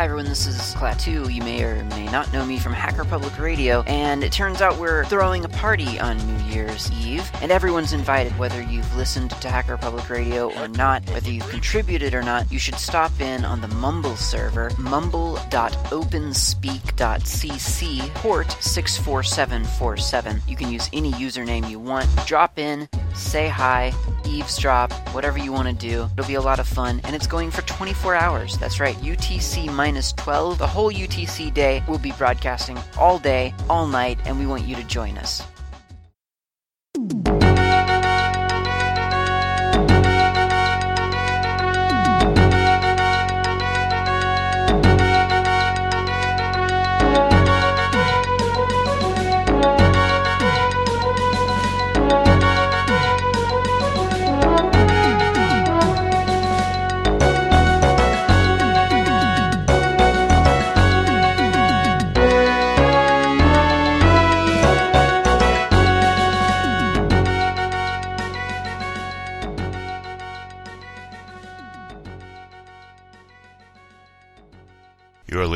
Hi everyone, this is Klaatu. You may or may not know me from Hacker Public Radio, and it turns out we're throwing a party on New Year's Eve, and everyone's invited, whether you've listened to Hacker Public Radio or not, whether you've contributed or not, you should stop in on the Mumble server, mumble.openspeak.cc, port 64747. You can use any username you want. Drop in, say hi, eavesdrop, whatever you want to do. It'll be a lot of fun, and it's going for 24 hours. That's right, UTC minus 12. The whole UTC day will be broadcasting all day, all night, and we want you to join us.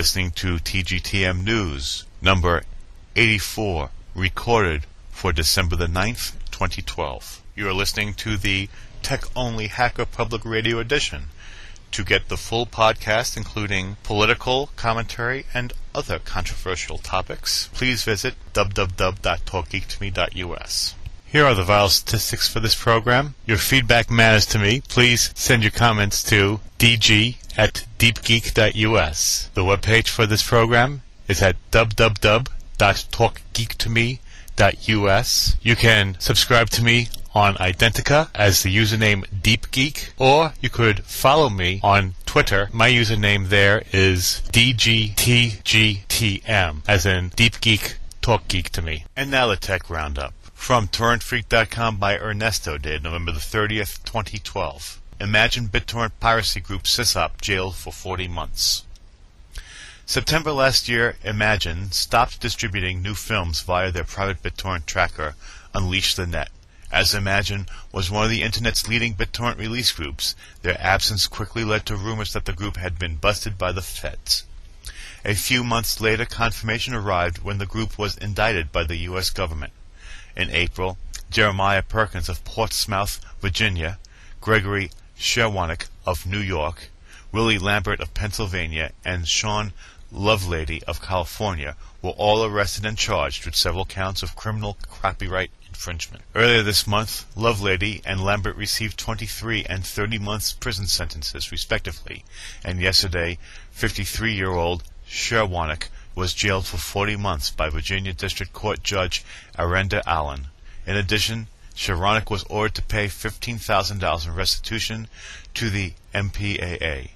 Listening to TGTM News, number 84, recorded for December the 9th, 2012. You are listening to the Tech Only Hacker Public Radio edition. To get the full podcast, including political commentary and other controversial topics, please visit www.talkgeektome.us. Here are the vital statistics for this program. Your feedback matters to me. Please send your comments to dg at deepgeek.us. The webpage for this program is at www.talkgeektome.us. You can subscribe to me on Identica as the username DeepGeek, or you could follow me on Twitter. My username there is DGTGTM, as in Deep Geek Talk Geek to me. And now the tech roundup. From torrentfreak.com by Ernesto, dated November the 30th, 2012. Imagine BitTorrent piracy group Sysop jailed for 40 months. September last year, Imagine stopped distributing new films via their private BitTorrent tracker, Unleash the Net. As Imagine was one of the internet's leading BitTorrent release groups, their absence quickly led to rumors that the group had been busted by the feds. A few months later, confirmation arrived when the group was indicted by the U.S. government. In April, Jeremiah Perkins of Portsmouth, Virginia, Gregory Cherwonik of New York, Willie Lambert of Pennsylvania, and Sean Lovelady of California were all arrested and charged with several counts of criminal copyright infringement. Earlier this month, Lovelady and Lambert received 23 and 30 months prison sentences, respectively, and yesterday, 53 year old Cherwonik was jailed for 40 months by Virginia District Court Judge Arenda Allen. In addition, Cherwonik was ordered to pay $15,000 in restitution to the MPAA.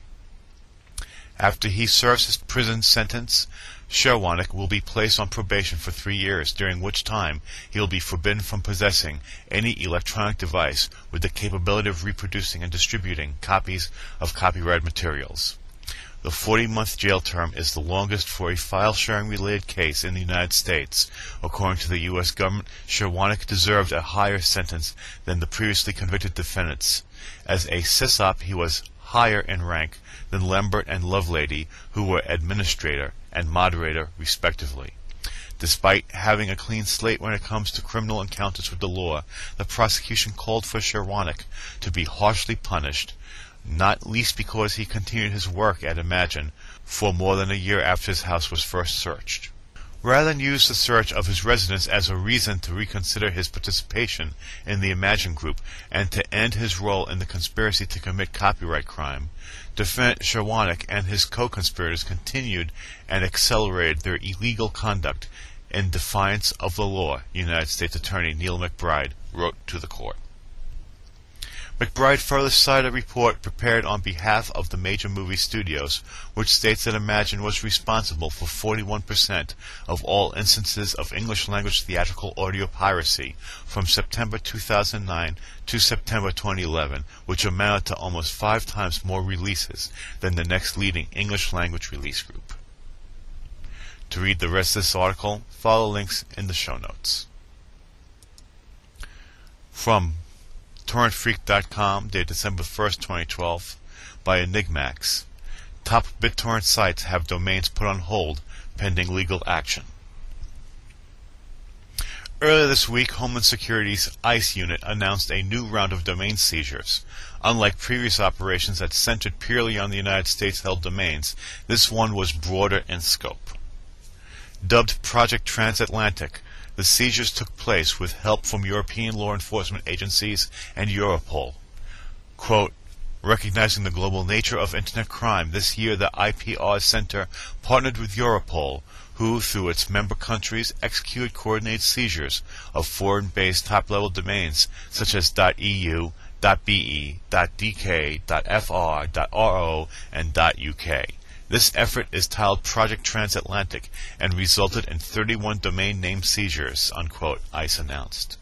After he serves his prison sentence, Cherwonik will be placed on probation for three years, during which time he will be forbidden from possessing any electronic device with the capability of reproducing and distributing copies of copyrighted materials. The 40 month jail term is the longest for a file sharing related case in the United States. According to the U.S. government, Cherwonik deserved a higher sentence than the previously convicted defendants. As a sysop, he was higher in rank than Lambert and Lovelady, who were administrator and moderator, respectively. Despite having a clean slate when it comes to criminal encounters with the law, the prosecution called for Cherwonik to be harshly punished not least because he continued his work at Imagine for more than a year after his house was first searched. Rather than use the search of his residence as a reason to reconsider his participation in the Imagine group and to end his role in the conspiracy to commit copyright crime, defendant Cherwonik and his co-conspirators continued and accelerated their illegal conduct in defiance of the law, United States Attorney Neil MacBride wrote to the court. MacBride further cited a report prepared on behalf of the major movie studios, which states that Imagine was responsible for 41% of all instances of English language theatrical audio piracy from September 2009 to September 2011, which amounted to almost five times more releases than the next leading English language release group. To read the rest of this article, follow links in the show notes. From torrentfreak.com, dated December 1st, 2012, by Enigmax. top BitTorrent sites have domains put on hold pending legal action. Earlier this week, Homeland Security's ICE unit announced a new round of domain seizures. Unlike previous operations that centered purely on the United States held domains, this one was broader in scope. Dubbed Project Transatlantic, the seizures took place with help from European law enforcement agencies and Europol. Quote, Recognizing the global nature of Internet crime, this year the IPR Center partnered with Europol who, through its member countries, executed coordinated seizures of foreign-based top-level domains such as .eu, .be, .dk, .fr, .ro, and .uk. This effort is titled Project Transatlantic and resulted in 31 domain name seizures, unquote, ICE announced.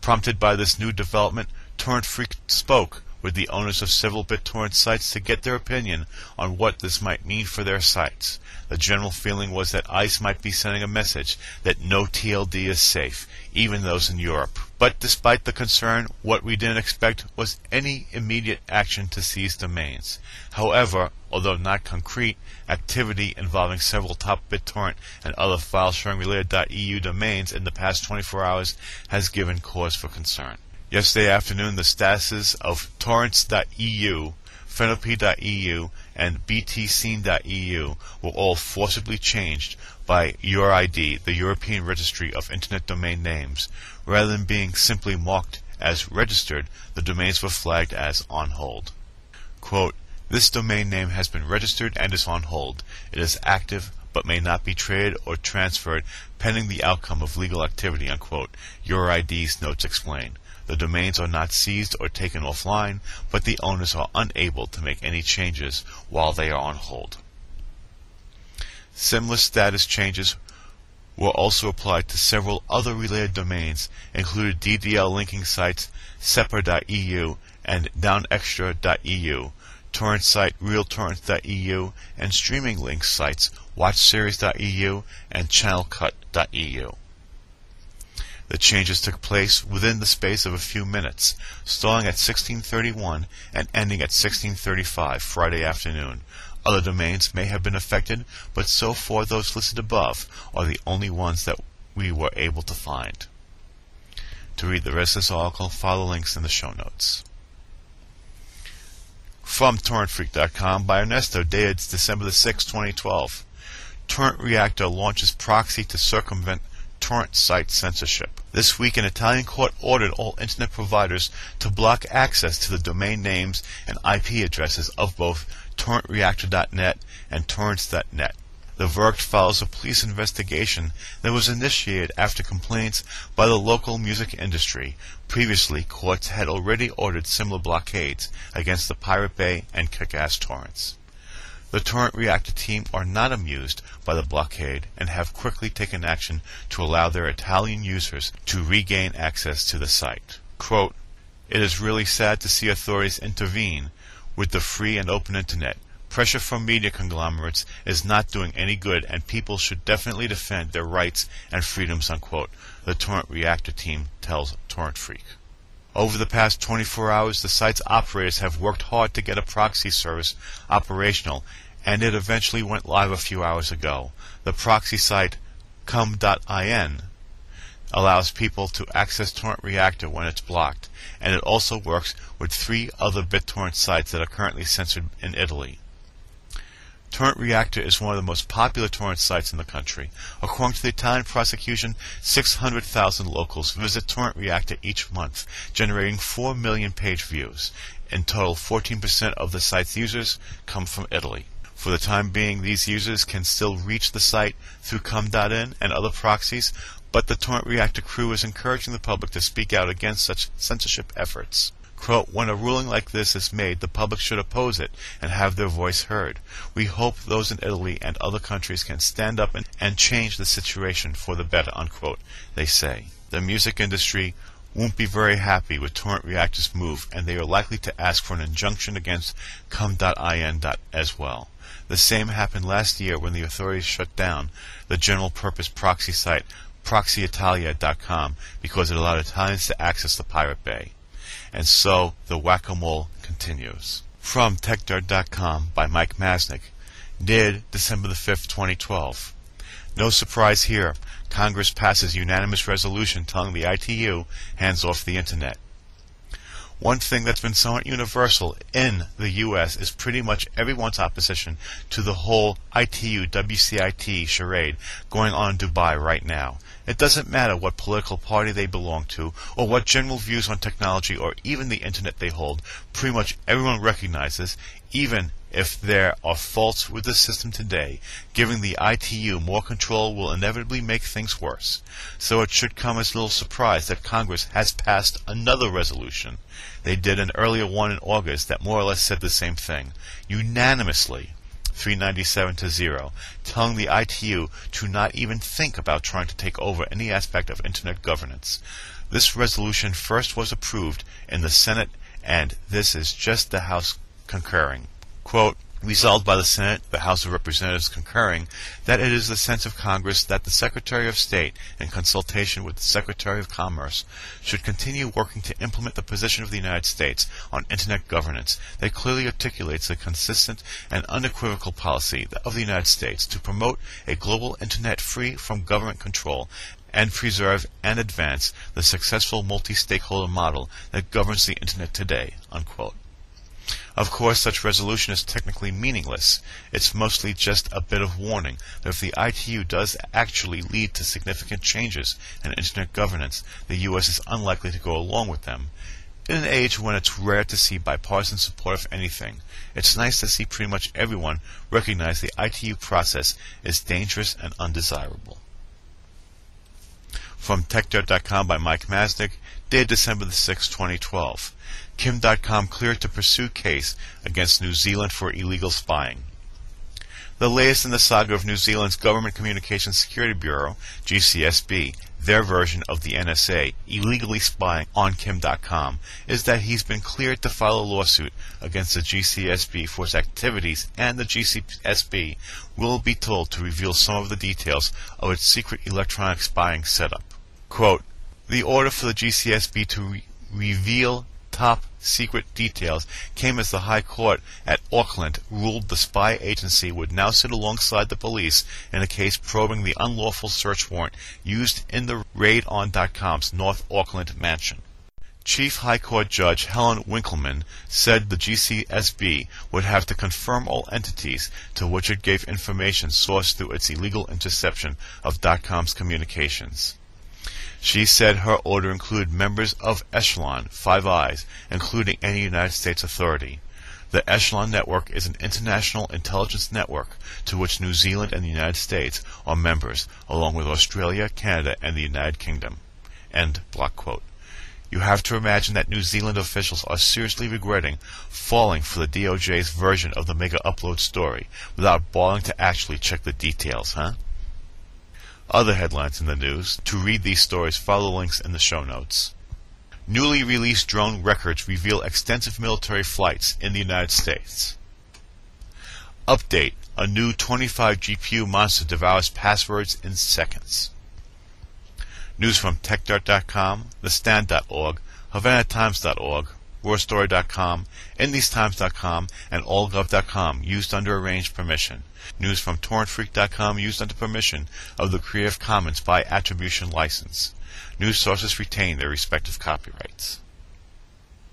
Prompted by this new development, Torrent Freak spoke with the owners of several BitTorrent sites to get their opinion on what this might mean for their sites. The general feeling was that ICE might be sending a message that no TLD is safe, even those in Europe. But despite the concern, what we didn't expect was any immediate action to seize domains. However, although not concrete, activity involving several top BitTorrent and other file sharing related .eu domains in the past 24 hours has given cause for concern. Yesterday afternoon, the statuses of torrents.eu, fenopy.eu, and btscene.eu were all forcibly changed by EURID, the European Registry of Internet Domain Names. Rather than being simply marked as registered, the domains were flagged as on hold. Quote, this domain name has been registered and is on hold. It is active but may not be traded or transferred pending the outcome of legal activity, unquote, EURID's notes explain. The domains are not seized or taken offline, but the owners are unable to make any changes while they are on hold. Similar status changes were also applied to several other related domains, including DDL linking sites sceper.eu and downextra.eu, torrent site realtorrent.eu, and streaming link sites watchseries.eu and channelcut.eu. The changes took place within the space of a few minutes, starting at 1631 and ending at 1635 Friday afternoon. Other domains may have been affected, but so far those listed above are the only ones that we were able to find. To read the rest of this article, follow links in the show notes. From TorrentFreak.com by Ernesto, dated December 6, 2012. Torrent Reactor launches proxy to circumvent torrent site censorship. This week, an Italian court ordered all internet providers to block access to the domain names and IP addresses of both torrentreactor.net and torrents.net. The verdict follows a police investigation that was initiated after complaints by the local music industry. Previously, courts had already ordered similar blockades against the Pirate Bay and Kickass torrents. The Torrent Reactor team are not amused by the blockade and have quickly taken action to allow their Italian users to regain access to the site. Quote, it is really sad to see authorities intervene with the free and open internet. Pressure from media conglomerates is not doing any good, and people should definitely defend their rights and freedoms, unquote, the Torrent Reactor team tells Torrent Freak. Over the past 24 hours, the site's operators have worked hard to get a proxy service operational, and it eventually went live a few hours ago. The proxy site come.in allows people to access Torrent Reactor when it's blocked, and it also works with three other BitTorrent sites that are currently censored in Italy. Torrent Reactor is one of the most popular torrent sites in the country. According to the Italian prosecution, 600,000 locals visit Torrent Reactor each month, generating 4 million page views. In total, 14% of the site's users come from Italy. For the time being, these users can still reach the site through come.in and other proxies, but the Torrent Reactor crew is encouraging the public to speak out against such censorship efforts. Quote, when a ruling like this is made, the public should oppose it and have their voice heard. We hope those in Italy and other countries can stand up and, and change the situation for the better, unquote, they say. The music industry won't be very happy with Torrent Reactor's move, and they are likely to ask for an injunction against come.in as well. The same happened last year when the authorities shut down the general purpose proxy site proxyitalia.com because it allowed Italians to access the Pirate Bay. And so the whack-a-mole continues. From TechDirt.com by Mike Masnick, dated December the 5th, 2012. No surprise here. Congress passes unanimous resolution telling the ITU hands off the Internet. One thing that's been somewhat universal in the U.S. is pretty much everyone's opposition to the whole ITU WCIT charade going on in Dubai right now. It doesn't matter what political party they belong to, or what general views on technology, or even the internet they hold. Pretty much everyone recognizes, even if there are faults with the system today, giving the ITU more control will inevitably make things worse. So it should come as little surprise that Congress has passed another resolution. They did an earlier one in August that more or less said the same thing, unanimously. 397 to 0, telling the ITU to not even think about trying to take over any aspect of Internet governance. This resolution first was approved in the Senate, and this is just the House concurring. Quote, resolved by the Senate, the House of Representatives concurring, that it is the sense of Congress that the Secretary of State, in consultation with the Secretary of Commerce, should continue working to implement the position of the United States on Internet governance that clearly articulates the consistent and unequivocal policy of the United States to promote a global Internet free from government control and preserve and advance the successful multi-stakeholder model that governs the Internet today. Unquote. Of course, such resolution is technically meaningless. It's mostly just a bit of warning that if the ITU does actually lead to significant changes in Internet governance, the U.S. is unlikely to go along with them. In an age when it's rare to see bipartisan support of anything, it's nice to see pretty much everyone recognize the ITU process is dangerous and undesirable. From TechDirt.com by Mike Masnick, dated December the 6th, 2012. Kim Dotcom cleared to pursue case against New Zealand for illegal spying. The latest in the saga of New Zealand's Government Communications Security Bureau, GCSB, their version of the NSA, illegally spying on Kim Dotcom, is that he's been cleared to file a lawsuit against the GCSB for his activities, and the GCSB will be told to reveal some of the details of its secret electronic spying setup. Quote, the order for the GCSB to re- reveal top secret details came as the High Court at Auckland ruled the spy agency would now sit alongside the police in a case probing the unlawful search warrant used in the raid on Dotcom's North Auckland mansion. Chief High Court Judge Helen Winkelmann said the GCSB would have to confirm all entities to which it gave information sourced through its illegal interception of Dotcom's communications. She said her order included members of Echelon, Five Eyes, including any United States authority. The Echelon Network is an international intelligence network to which New Zealand and the United States are members, along with Australia, Canada, and the United Kingdom. End block quote. You have to imagine that New Zealand officials are seriously regretting falling for the DOJ's version of the mega upload story without bothering to actually check the details, huh? Other headlines in the news. To read these stories, follow links in the show notes. Newly released drone records reveal extensive military flights in the United States. Update A new 25 GPU monster devours passwords in seconds. News from TechDirt.com, TheStand.org, HavanaTimes.org, WarStory.com, InTheseTimes.com, and AllGov.com, used under arranged permission. News from TorrentFreak.com, used under permission of the Creative Commons by attribution license. News sources retain their respective copyrights.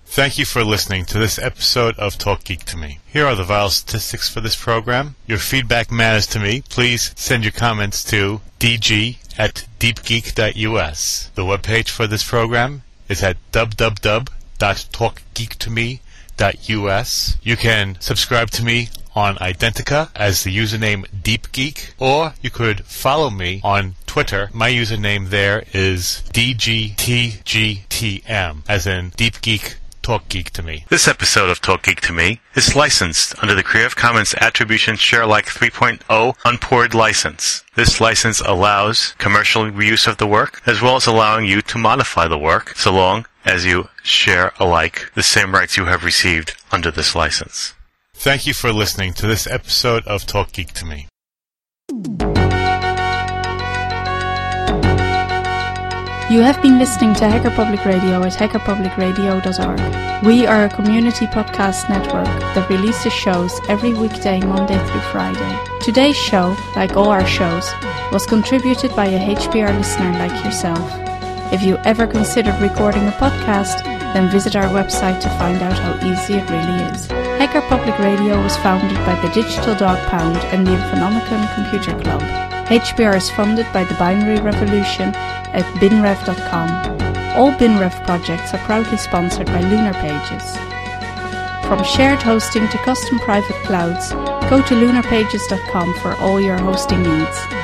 Thank you for listening to this episode of Talk Geek to Me. Here are the vital statistics for this program. Your feedback matters to me. Please send your comments to dg at deepgeek.us. The webpage for this program is at www.talkgeektome.us. You can subscribe to me on Identica as the username DeepGeek, or you could follow me on Twitter. My username there is DGTGTM, as in Deep Geek Talk Geek to Me. This episode of Talk Geek to Me is licensed under the Creative Commons Attribution Share Alike 3.0 Unported license. This license allows commercial reuse of the work, as well as allowing you to modify the work, so long as you share alike the same rights you have received under this license. Thank you for listening to this episode of Talk Geek to Me. You have been listening to Hacker Public Radio at hackerpublicradio.org. We are a community podcast network that releases shows every weekday, Monday through Friday. Today's show, like all our shows, was contributed by a HPR listener like yourself. If you ever considered recording a podcast, then visit our website to find out how easy it really is. Hacker Public Radio was founded by the Digital Dog Pound and the Infonomicon Computer Club. HPR is funded by the Binary Revolution at binrev.com. All BinRev projects are proudly sponsored by Lunar Pages. From shared hosting to custom private clouds, go to lunarpages.com for all your hosting needs.